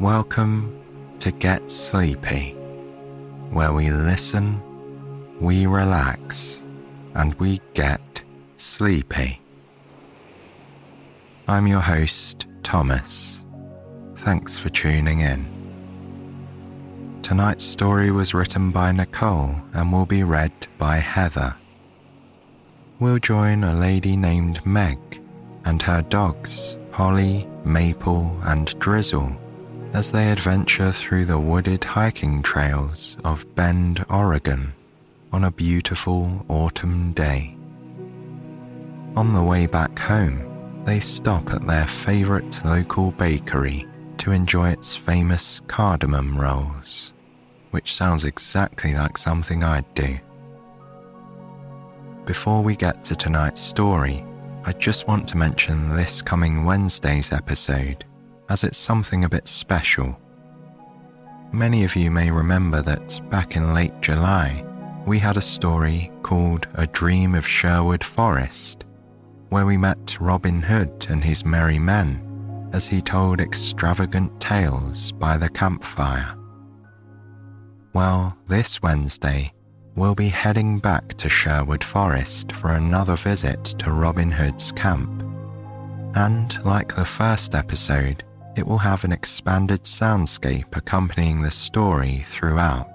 Welcome to Get Sleepy, where we listen, we relax, and we get sleepy. I'm your host, Thomas. Thanks for tuning in. Tonight's story was written by Nicole and will be read by Heather. We'll join a lady named Meg and her dogs, Holly, Maple, and Drizzle as they adventure through the wooded hiking trails of Bend, Oregon, on a beautiful autumn day. On the way back home, they stop at their favorite local bakery to enjoy its famous cardamom rolls, which sounds exactly like something I'd do. Before we get to tonight's story, I just want to mention this coming Wednesday's episode as it's something a bit special. Many of you may remember that back in late July, we had a story called A Dream of Sherwood Forest, where we met Robin Hood and his merry men as he told extravagant tales by the campfire. Well, this Wednesday, we'll be heading back to Sherwood Forest for another visit to Robin Hood's camp. And like the first episode, it will have an expanded soundscape accompanying the story throughout.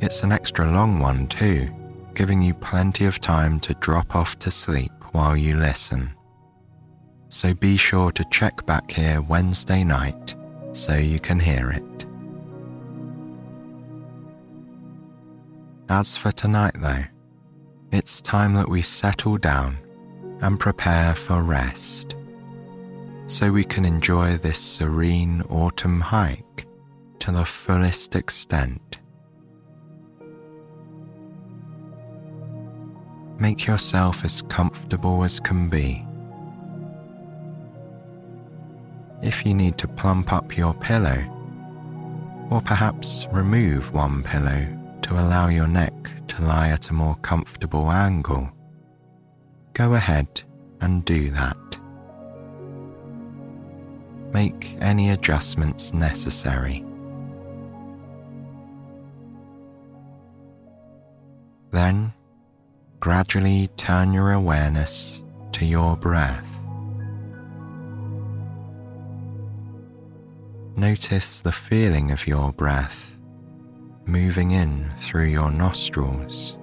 It's an extra long one, too, giving you plenty of time to drop off to sleep while you listen. So be sure to check back here Wednesday night so you can hear it. As for tonight, though, it's time that we settle down and prepare for rest so we can enjoy this serene autumn hike to the fullest extent. Make yourself as comfortable as can be. If you need to plump up your pillow, or perhaps remove one pillow to allow your neck to lie at a more comfortable angle, go ahead and do that make any adjustments necessary. Then, gradually turn your awareness to your breath. Notice the feeling of your breath moving in through your nostrils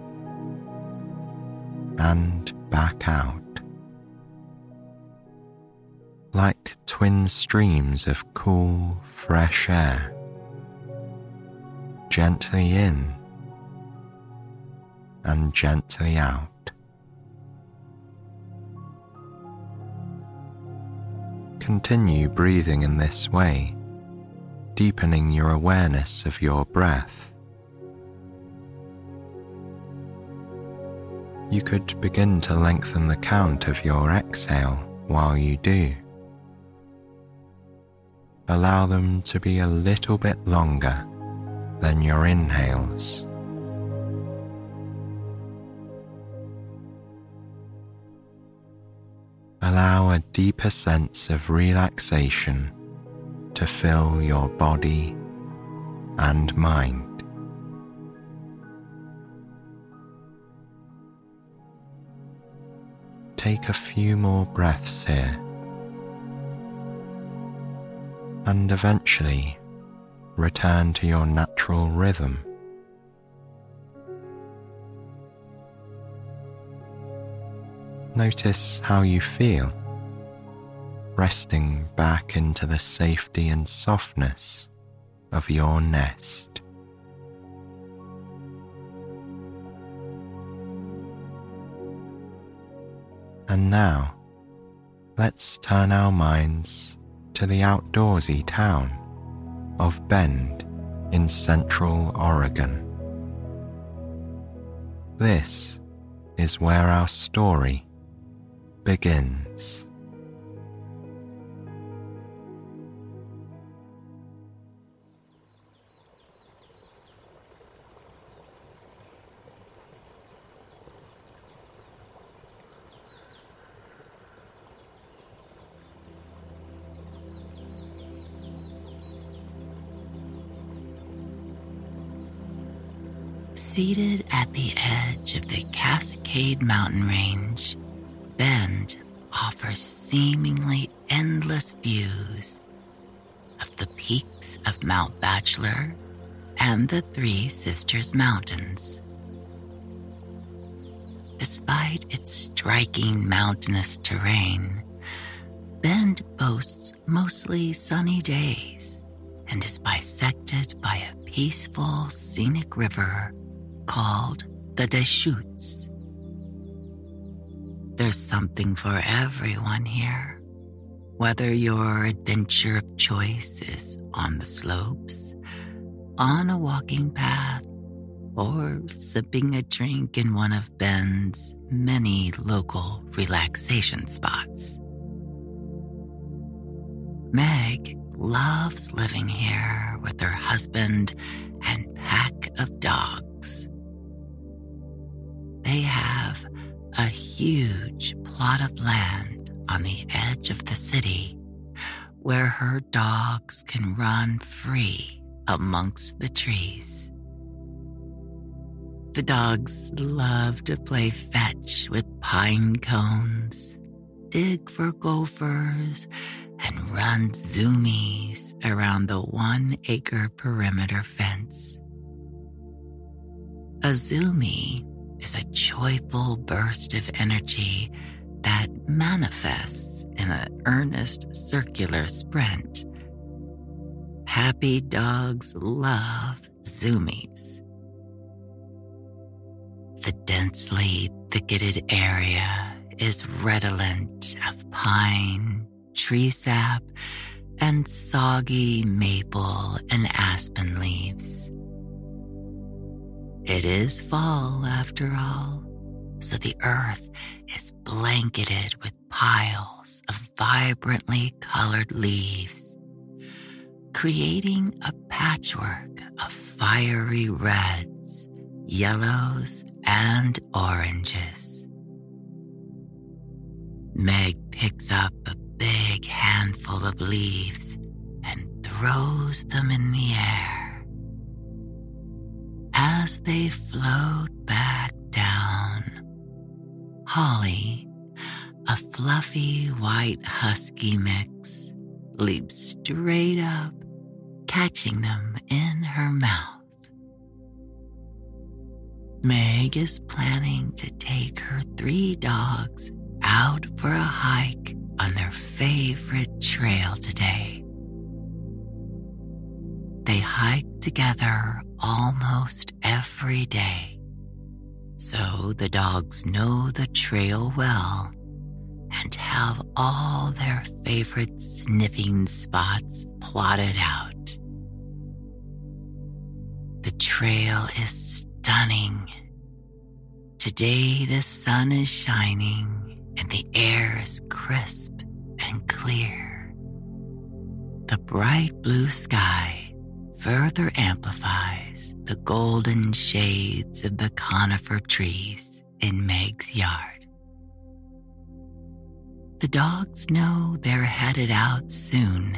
and back out like twin streams of cool, fresh air, gently in and gently out. Continue breathing in this way, deepening your awareness of your breath. You could begin to lengthen the count of your exhale while you do allow them to be a little bit longer than your inhales. Allow a deeper sense of relaxation to fill your body and mind. Take a few more breaths here and eventually return to your natural rhythm. Notice how you feel, resting back into the safety and softness of your nest. And now, let's turn our minds to the outdoorsy town of Bend in central Oregon. This is where our story begins. Seated at the edge of the Cascade Mountain Range, Bend offers seemingly endless views of the peaks of Mount Bachelor and the Three Sisters Mountains. Despite its striking mountainous terrain, Bend boasts mostly sunny days and is bisected by a peaceful scenic river called the Deschutes. There's something for everyone here, whether your adventure of choice is on the slopes, on a walking path, or sipping a drink in one of Bend's many local relaxation spots. Meg loves living here with her husband and pack of dogs. They have a huge plot of land on the edge of the city where her dogs can run free amongst the trees. The dogs love to play fetch with pine cones, dig for gophers, and run zoomies around the one acre perimeter fence. A zoomie is a joyful burst of energy that manifests in an earnest circular sprint. Happy dogs love zoomies. The densely thicketed area is redolent of pine, tree sap, and soggy maple and aspen leaves. It is fall after all, so the earth is blanketed with piles of vibrantly colored leaves, creating a patchwork of fiery reds, yellows, and oranges. Meg picks up a big handful of leaves and throws them in the air. As they float back down, Holly, a fluffy white husky mix, leaps straight up, catching them in her mouth. Meg is planning to take her three dogs out for a hike on their favorite trail today. Together almost every day, so the dogs know the trail well and have all their favorite sniffing spots plotted out. The trail is stunning. Today the sun is shining and the air is crisp and clear. The bright blue sky further amplifies the golden shades of the conifer trees in Meg's yard. The dogs know they're headed out soon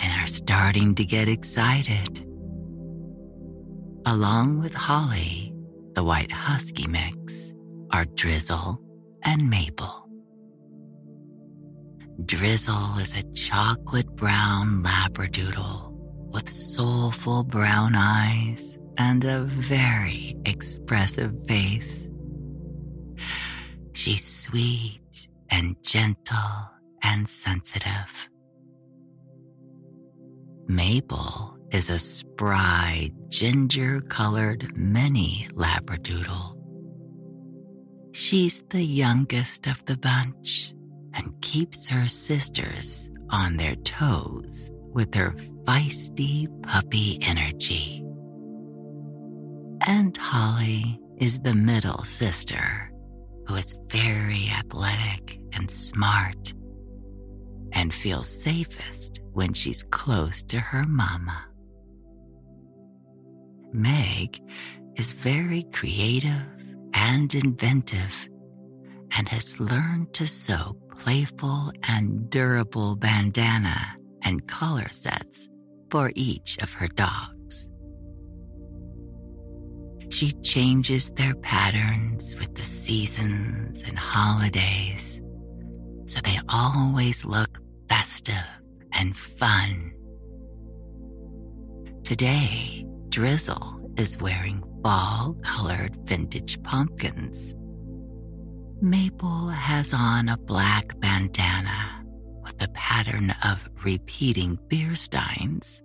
and are starting to get excited. Along with Holly, the white husky mix, are Drizzle and Maple. Drizzle is a chocolate brown labradoodle with soulful brown eyes and a very expressive face. She's sweet and gentle and sensitive. Maple is a spry, ginger colored mini labradoodle. She's the youngest of the bunch and keeps her sisters on their toes with her feisty puppy energy. Aunt Holly is the middle sister who is very athletic and smart and feels safest when she's close to her mama. Meg is very creative and inventive and has learned to sew playful and durable bandana and collar sets for each of her dogs. She changes their patterns with the seasons and holidays so they always look festive and fun. Today, Drizzle is wearing fall colored vintage pumpkins. Maple has on a black bandana a pattern of repeating beer steins,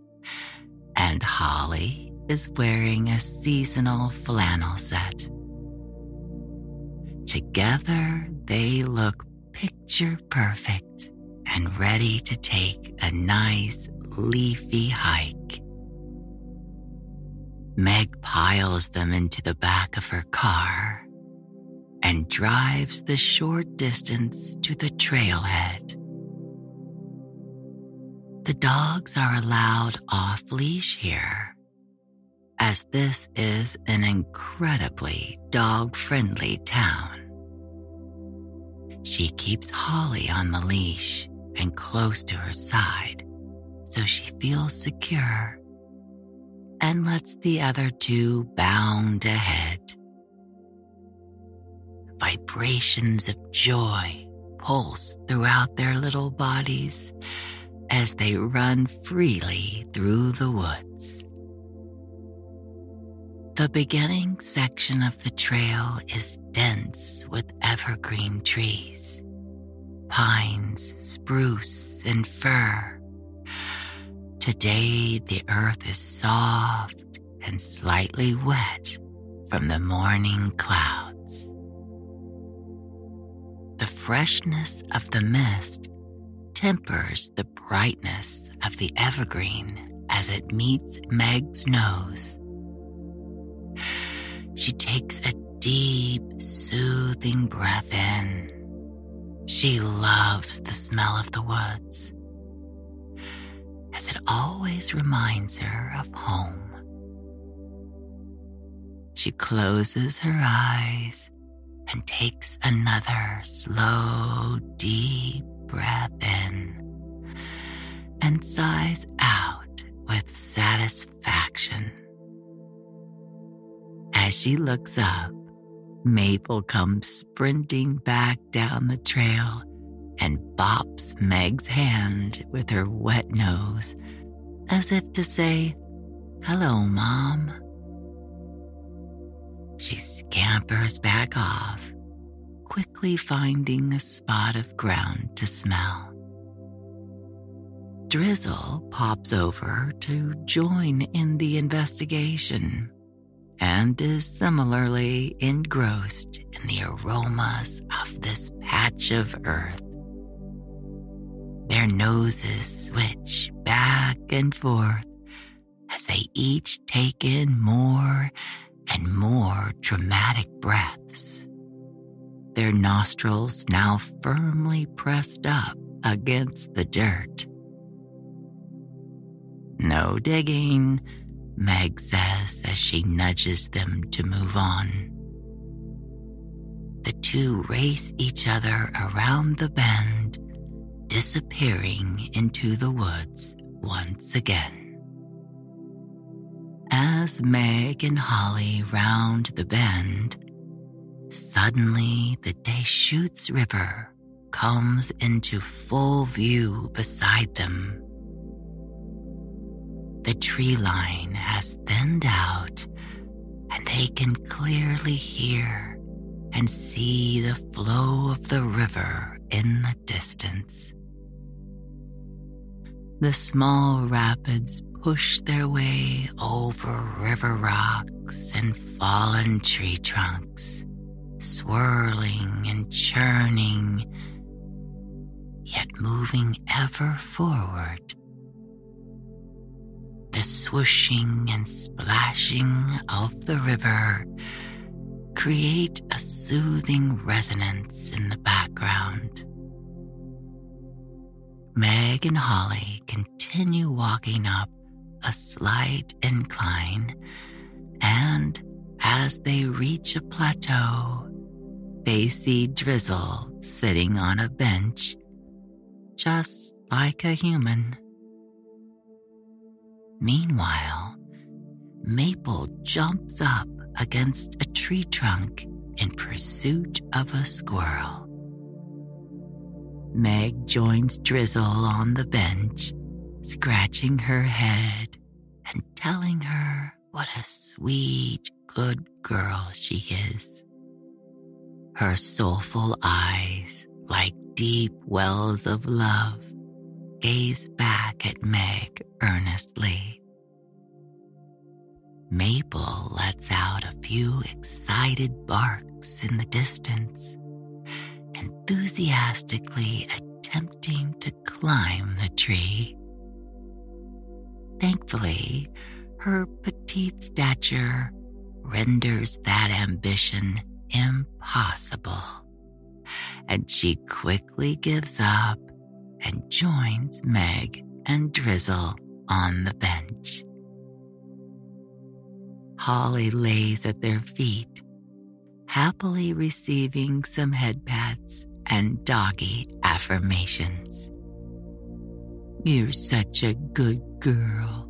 and Holly is wearing a seasonal flannel set. Together, they look picture perfect and ready to take a nice leafy hike. Meg piles them into the back of her car and drives the short distance to the trailhead. The dogs are allowed off leash here, as this is an incredibly dog friendly town. She keeps Holly on the leash and close to her side so she feels secure and lets the other two bound ahead. Vibrations of joy pulse throughout their little bodies as they run freely through the woods. The beginning section of the trail is dense with evergreen trees, pines, spruce, and fir. Today, the earth is soft and slightly wet from the morning clouds. The freshness of the mist tempers the brightness of the evergreen as it meets Meg's nose. She takes a deep, soothing breath in. She loves the smell of the woods, as it always reminds her of home. She closes her eyes and takes another slow, deep breath in and sighs out with satisfaction. As she looks up, Maple comes sprinting back down the trail and bops Meg's hand with her wet nose as if to say, Hello, Mom. She scampers back off, quickly finding a spot of ground to smell. Drizzle pops over to join in the investigation and is similarly engrossed in the aromas of this patch of earth. Their noses switch back and forth as they each take in more and more dramatic breaths. Their nostrils now firmly pressed up against the dirt. No digging, Meg says as she nudges them to move on. the two race each other around the bend, disappearing into the woods once again. As Meg and Holly round the bend, suddenly the Deschutes River comes into full view beside them. The tree line has thinned out, and they can clearly hear and see the flow of the river in the distance. The small rapids push their way over river rocks and fallen tree trunks, swirling and churning, yet moving ever forward. The swooshing and splashing of the river create a soothing resonance in the background. Meg and Holly continue walking up a slight incline, and as they reach a plateau, they see Drizzle sitting on a bench, just like a human. Meanwhile, Maple jumps up against a tree trunk in pursuit of a squirrel. Meg joins Drizzle on the bench, scratching her head and telling her what a sweet, good girl she is. Her soulful eyes, like deep wells of love, gaze back at Meg earnestly. Maple lets out a few excited barks in the distance, enthusiastically attempting to climb the tree. Thankfully, her petite stature renders that ambition impossible, and she quickly gives up and joins Meg and Drizzle on the bench. Holly lays at their feet, happily receiving some head pats and doggy affirmations. You're such a good girl,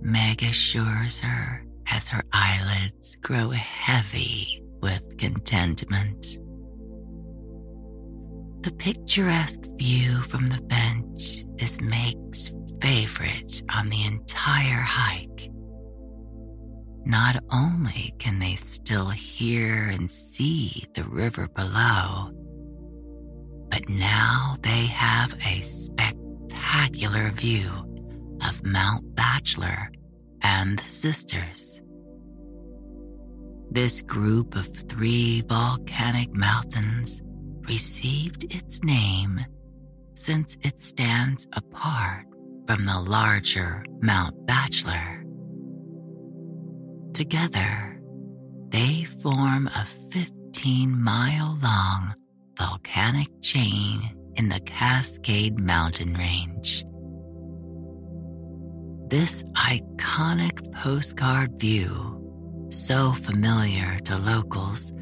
Meg assures her as her eyelids grow heavy with contentment. The picturesque view from the bench is Meg's favorite on the entire hike not only can they still hear and see the river below, but now they have a spectacular view of Mount Bachelor and the sisters. This group of three volcanic mountains received its name since it stands apart from the larger Mount Bachelor. Together, they form a 15 mile long volcanic chain in the Cascade Mountain Range. This iconic postcard view, so familiar to locals,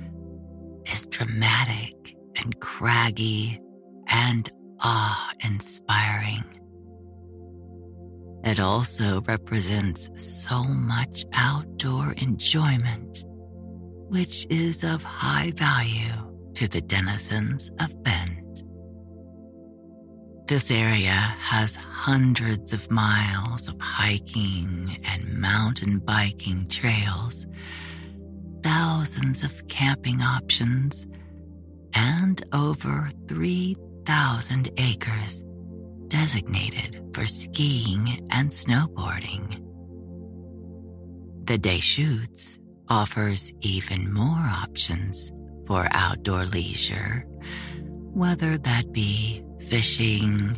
is dramatic and craggy and awe inspiring. It also represents so much outdoor enjoyment, which is of high value to the denizens of Bend. This area has hundreds of miles of hiking and mountain biking trails, thousands of camping options, and over 3,000 acres designated for skiing and snowboarding. The Deschutes offers even more options for outdoor leisure, whether that be fishing,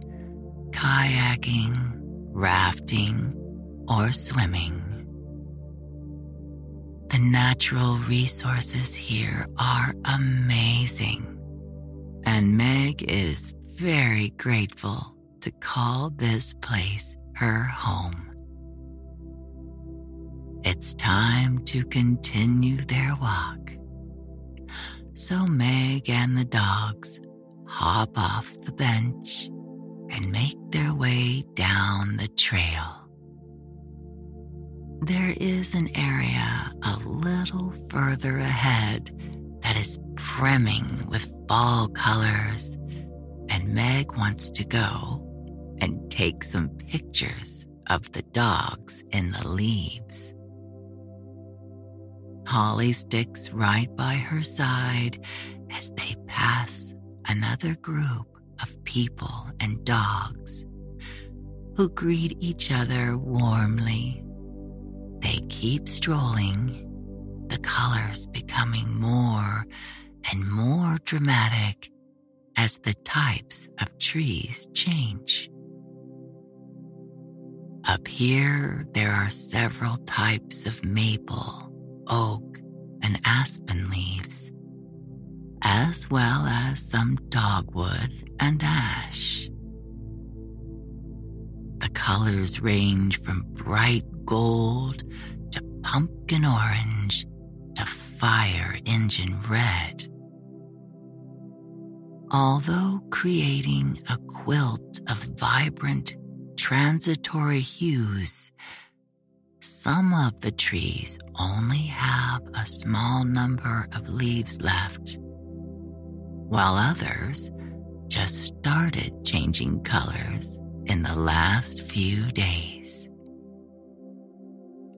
kayaking, rafting, or swimming. The natural resources here are amazing, and Meg is very grateful to call this place her home. It's time to continue their walk. So Meg and the dogs hop off the bench and make their way down the trail. There is an area a little further ahead that is brimming with fall colors, and Meg wants to go and take some pictures of the dogs in the leaves. Holly sticks right by her side as they pass another group of people and dogs who greet each other warmly. They keep strolling, the colors becoming more and more dramatic as the types of trees change. Up here, there are several types of maple, oak, and aspen leaves, as well as some dogwood and ash. The colors range from bright gold to pumpkin orange to fire engine red. Although creating a quilt of vibrant transitory hues, some of the trees only have a small number of leaves left, while others just started changing colors in the last few days.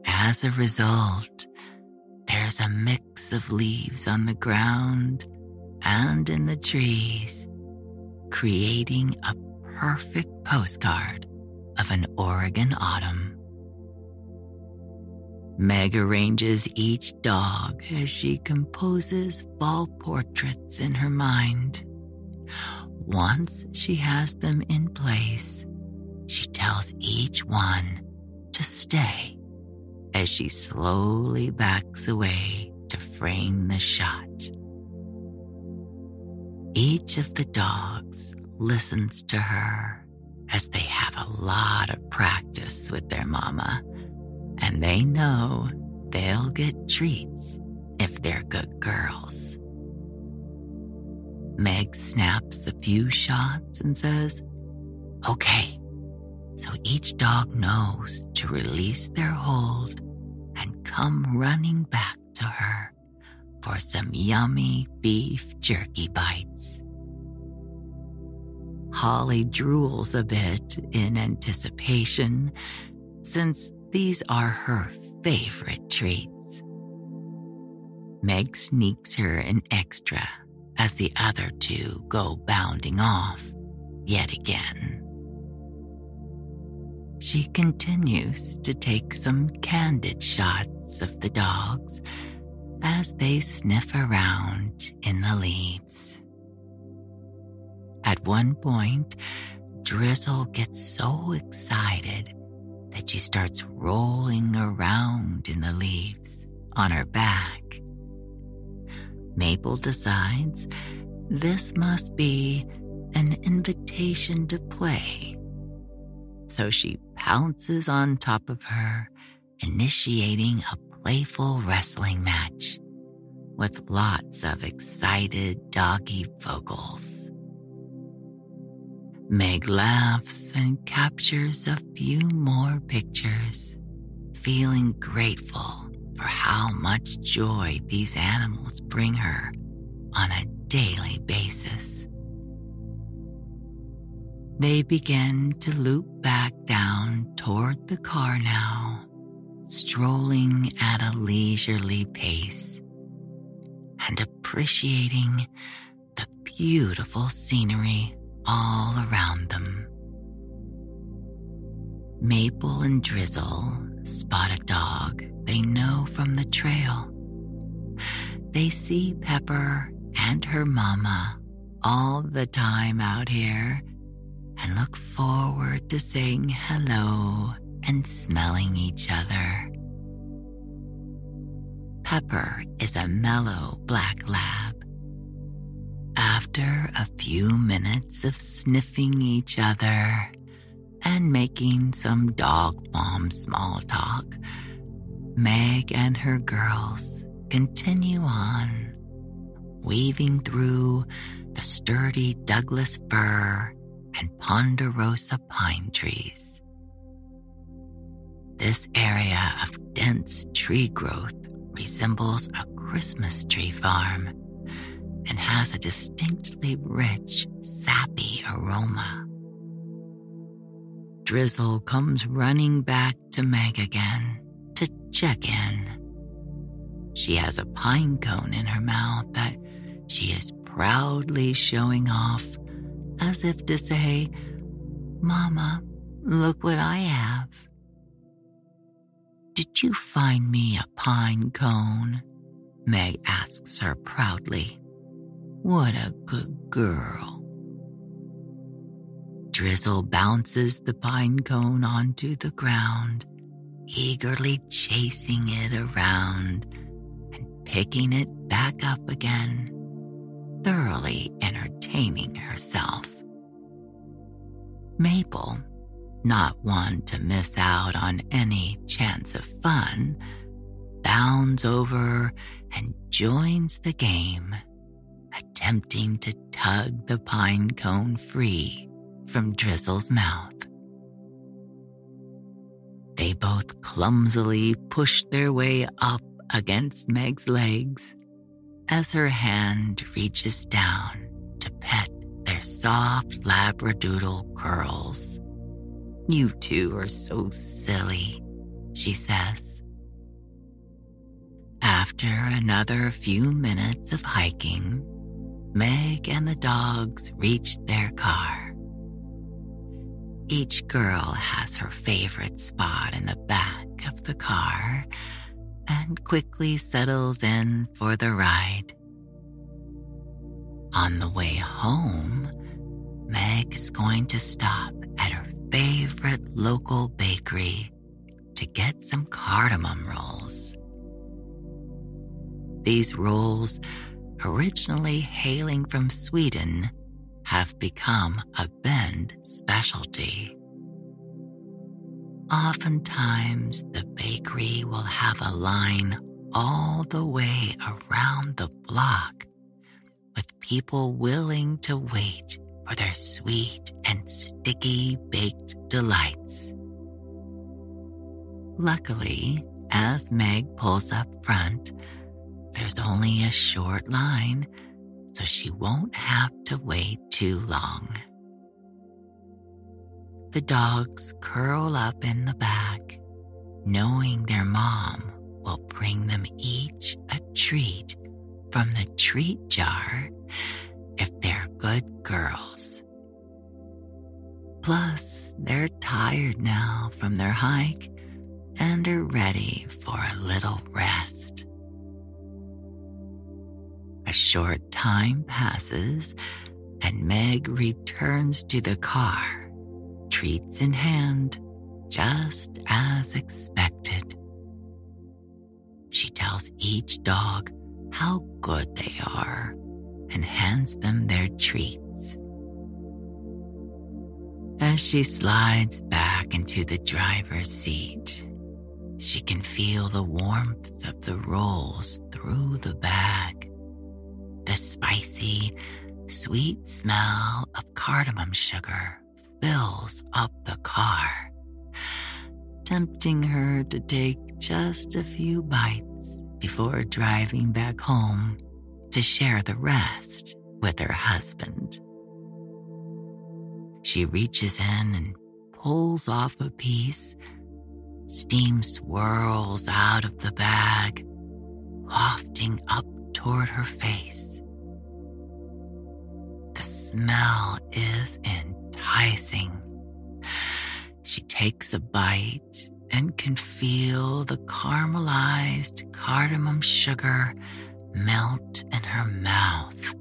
As a result, there's a mix of leaves on the ground and in the trees, creating a perfect postcard of an Oregon autumn. Meg arranges each dog as she composes fall portraits in her mind. Once she has them in place, she tells each one to stay as she slowly backs away to frame the shot. Each of the dogs listens to her as they have a lot of practice with their mama, and they know they'll get treats if they're good girls. Meg snaps a few shots and says, Okay, so each dog knows to release their hold and come running back to her for some yummy beef jerky bites. Holly drools a bit in anticipation, since these are her favorite treats. Meg sneaks her an extra as the other two go bounding off yet again. She continues to take some candid shots of the dogs as they sniff around in the leaves. At one point, Drizzle gets so excited that she starts rolling around in the leaves on her back. Maple decides this must be an invitation to play. So she pounces on top of her, initiating a playful wrestling match with lots of excited doggy vocals. Meg laughs and captures a few more pictures, feeling grateful for how much joy these animals bring her on a daily basis. They begin to loop back down toward the car now, strolling at a leisurely pace and appreciating the beautiful scenery all around them. Maple and Drizzle spot a dog they know from the trail. They see Pepper and her mama all the time out here and look forward to saying hello and smelling each other. Pepper is a mellow black lab after a few minutes of sniffing each other and making some dog bomb small talk, Meg and her girls continue on, weaving through the sturdy Douglas fir and ponderosa pine trees. This area of dense tree growth resembles a Christmas tree farm and has a distinctly rich, sappy aroma. Drizzle comes running back to Meg again to check in. She has a pine cone in her mouth that she is proudly showing off as if to say, Mama, look what I have. Did you find me a pine cone? Meg asks her proudly. What a good girl. Drizzle bounces the pine cone onto the ground, eagerly chasing it around and picking it back up again, thoroughly entertaining herself. Maple, not one to miss out on any chance of fun, bounds over and joins the game, attempting to tug the pine cone free from Drizzle's mouth. They both clumsily push their way up against Meg's legs as her hand reaches down to pet their soft labradoodle curls. You two are so silly, she says. After another few minutes of hiking, Meg and the dogs reach their car. Each girl has her favorite spot in the back of the car and quickly settles in for the ride. On the way home, Meg is going to stop at her favorite local bakery to get some cardamom rolls. These rolls, originally hailing from Sweden, have become a Bend specialty. Oftentimes, the bakery will have a line all the way around the block with people willing to wait for their sweet and sticky baked delights. Luckily, as Meg pulls up front, there's only a short line, so she won't have to wait too long. The dogs curl up in the back, knowing their mom will bring them each a treat from the treat jar if they're good girls. Plus, they're tired now from their hike and are ready for a little rest. A short time passes, and Meg returns to the car treats in hand, just as expected. She tells each dog how good they are and hands them their treats. As she slides back into the driver's seat, she can feel the warmth of the rolls through the bag, the spicy, sweet smell of cardamom sugar fills up the car, tempting her to take just a few bites before driving back home to share the rest with her husband. She reaches in and pulls off a piece. Steam swirls out of the bag, wafting up toward her face. The smell is enticing. She takes a bite and can feel the caramelized cardamom sugar melt in her mouth.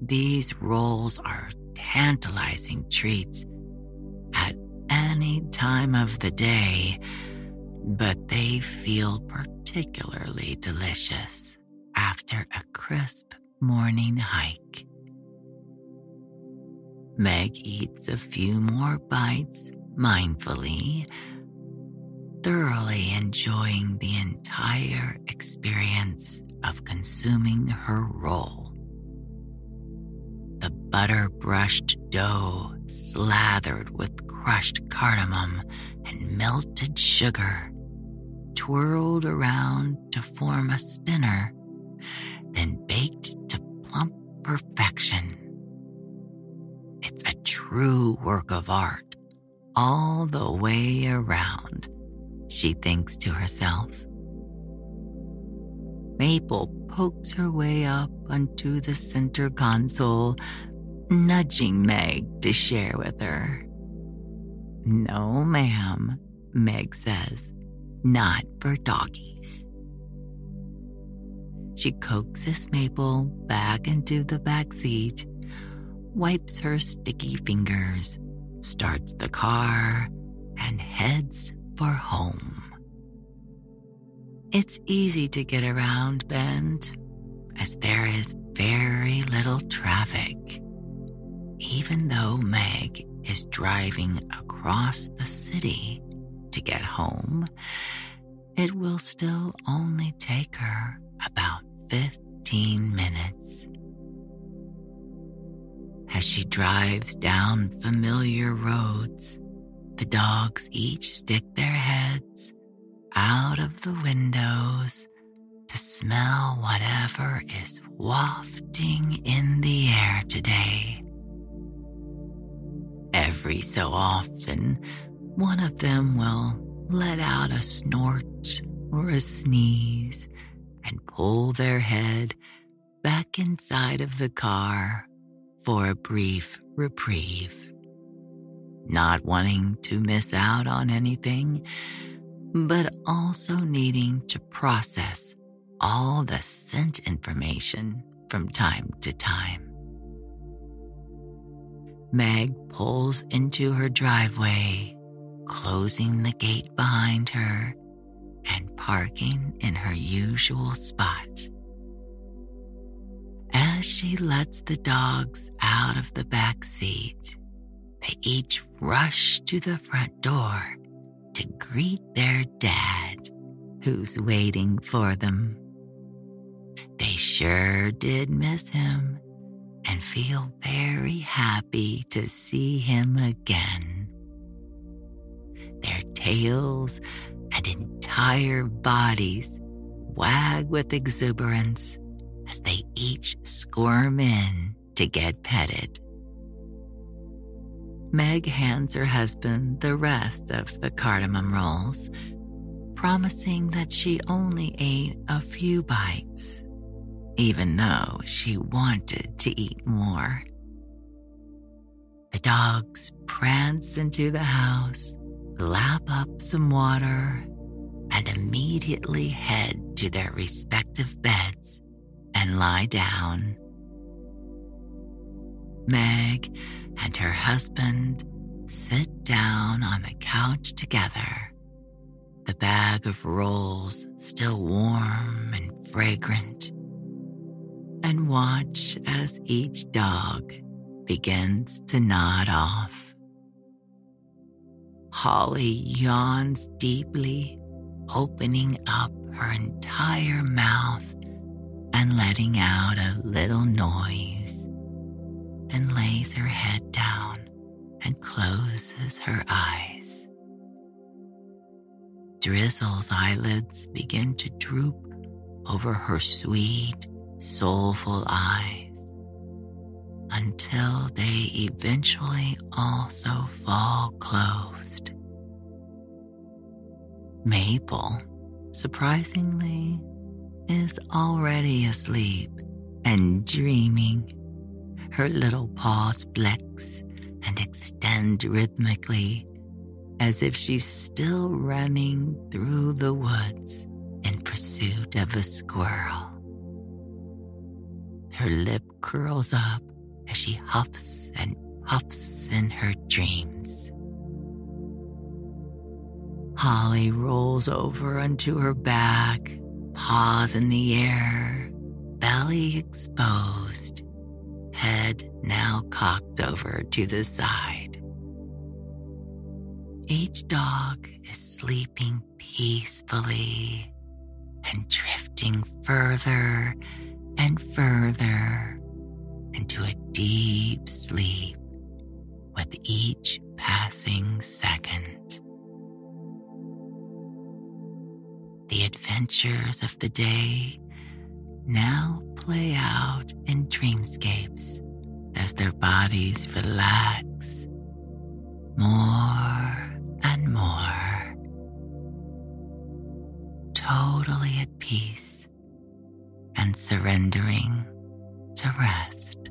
These rolls are tantalizing treats at any time of the day, but they feel particularly delicious after a crisp morning hike. Meg eats a few more bites mindfully, thoroughly enjoying the entire experience of consuming her roll. The butter brushed dough slathered with crushed cardamom and melted sugar twirled around to form a spinner, then baked to plump perfection. It's a true work of art all the way around, she thinks to herself. Maple pokes her way up onto the center console, nudging Meg to share with her. No, ma'am, Meg says, not for doggies. She coaxes Maple back into the back seat, wipes her sticky fingers, starts the car, and heads for home. It's easy to get around Bend as there is very little traffic. Even though Meg is driving across the city to get home, it will still only take her about 15 minutes. As she drives down familiar roads, the dogs each stick their heads out of the windows to smell whatever is wafting in the air today. Every so often, one of them will let out a snort or a sneeze and pull their head back inside of the car for a brief reprieve. Not wanting to miss out on anything, but also needing to process all the scent information from time to time. Meg pulls into her driveway, closing the gate behind her and parking in her usual spot. As she lets the dogs out of the back seat, they each rush to the front door to greet their dad, who's waiting for them. They sure did miss him and feel very happy to see him again. Their tails and entire bodies wag with exuberance as they each squirm in to get petted. Meg hands her husband the rest of the cardamom rolls, promising that she only ate a few bites, even though she wanted to eat more. The dogs prance into the house, lap up some water, and immediately head to their respective beds and lie down. Meg and her husband sit down on the couch together, the bag of rolls still warm and fragrant, and watch as each dog begins to nod off. Holly yawns deeply, opening up her entire mouth and letting out a little noise, then lays her head down and closes her eyes. Drizzle's eyelids begin to droop over her sweet, soulful eyes until they eventually also fall closed. Maple, surprisingly, is already asleep and dreaming. Her little paws flex and extend rhythmically as if she's still running through the woods in pursuit of a squirrel. Her lip curls up as she huffs and puffs in her dreams. Holly rolls over onto her back paws in the air, belly exposed, head now cocked over to the side. Each dog is sleeping peacefully and drifting further and further into a deep sleep with each passing second. The adventures of the day now play out in dreamscapes as their bodies relax more and more, totally at peace and surrendering to rest.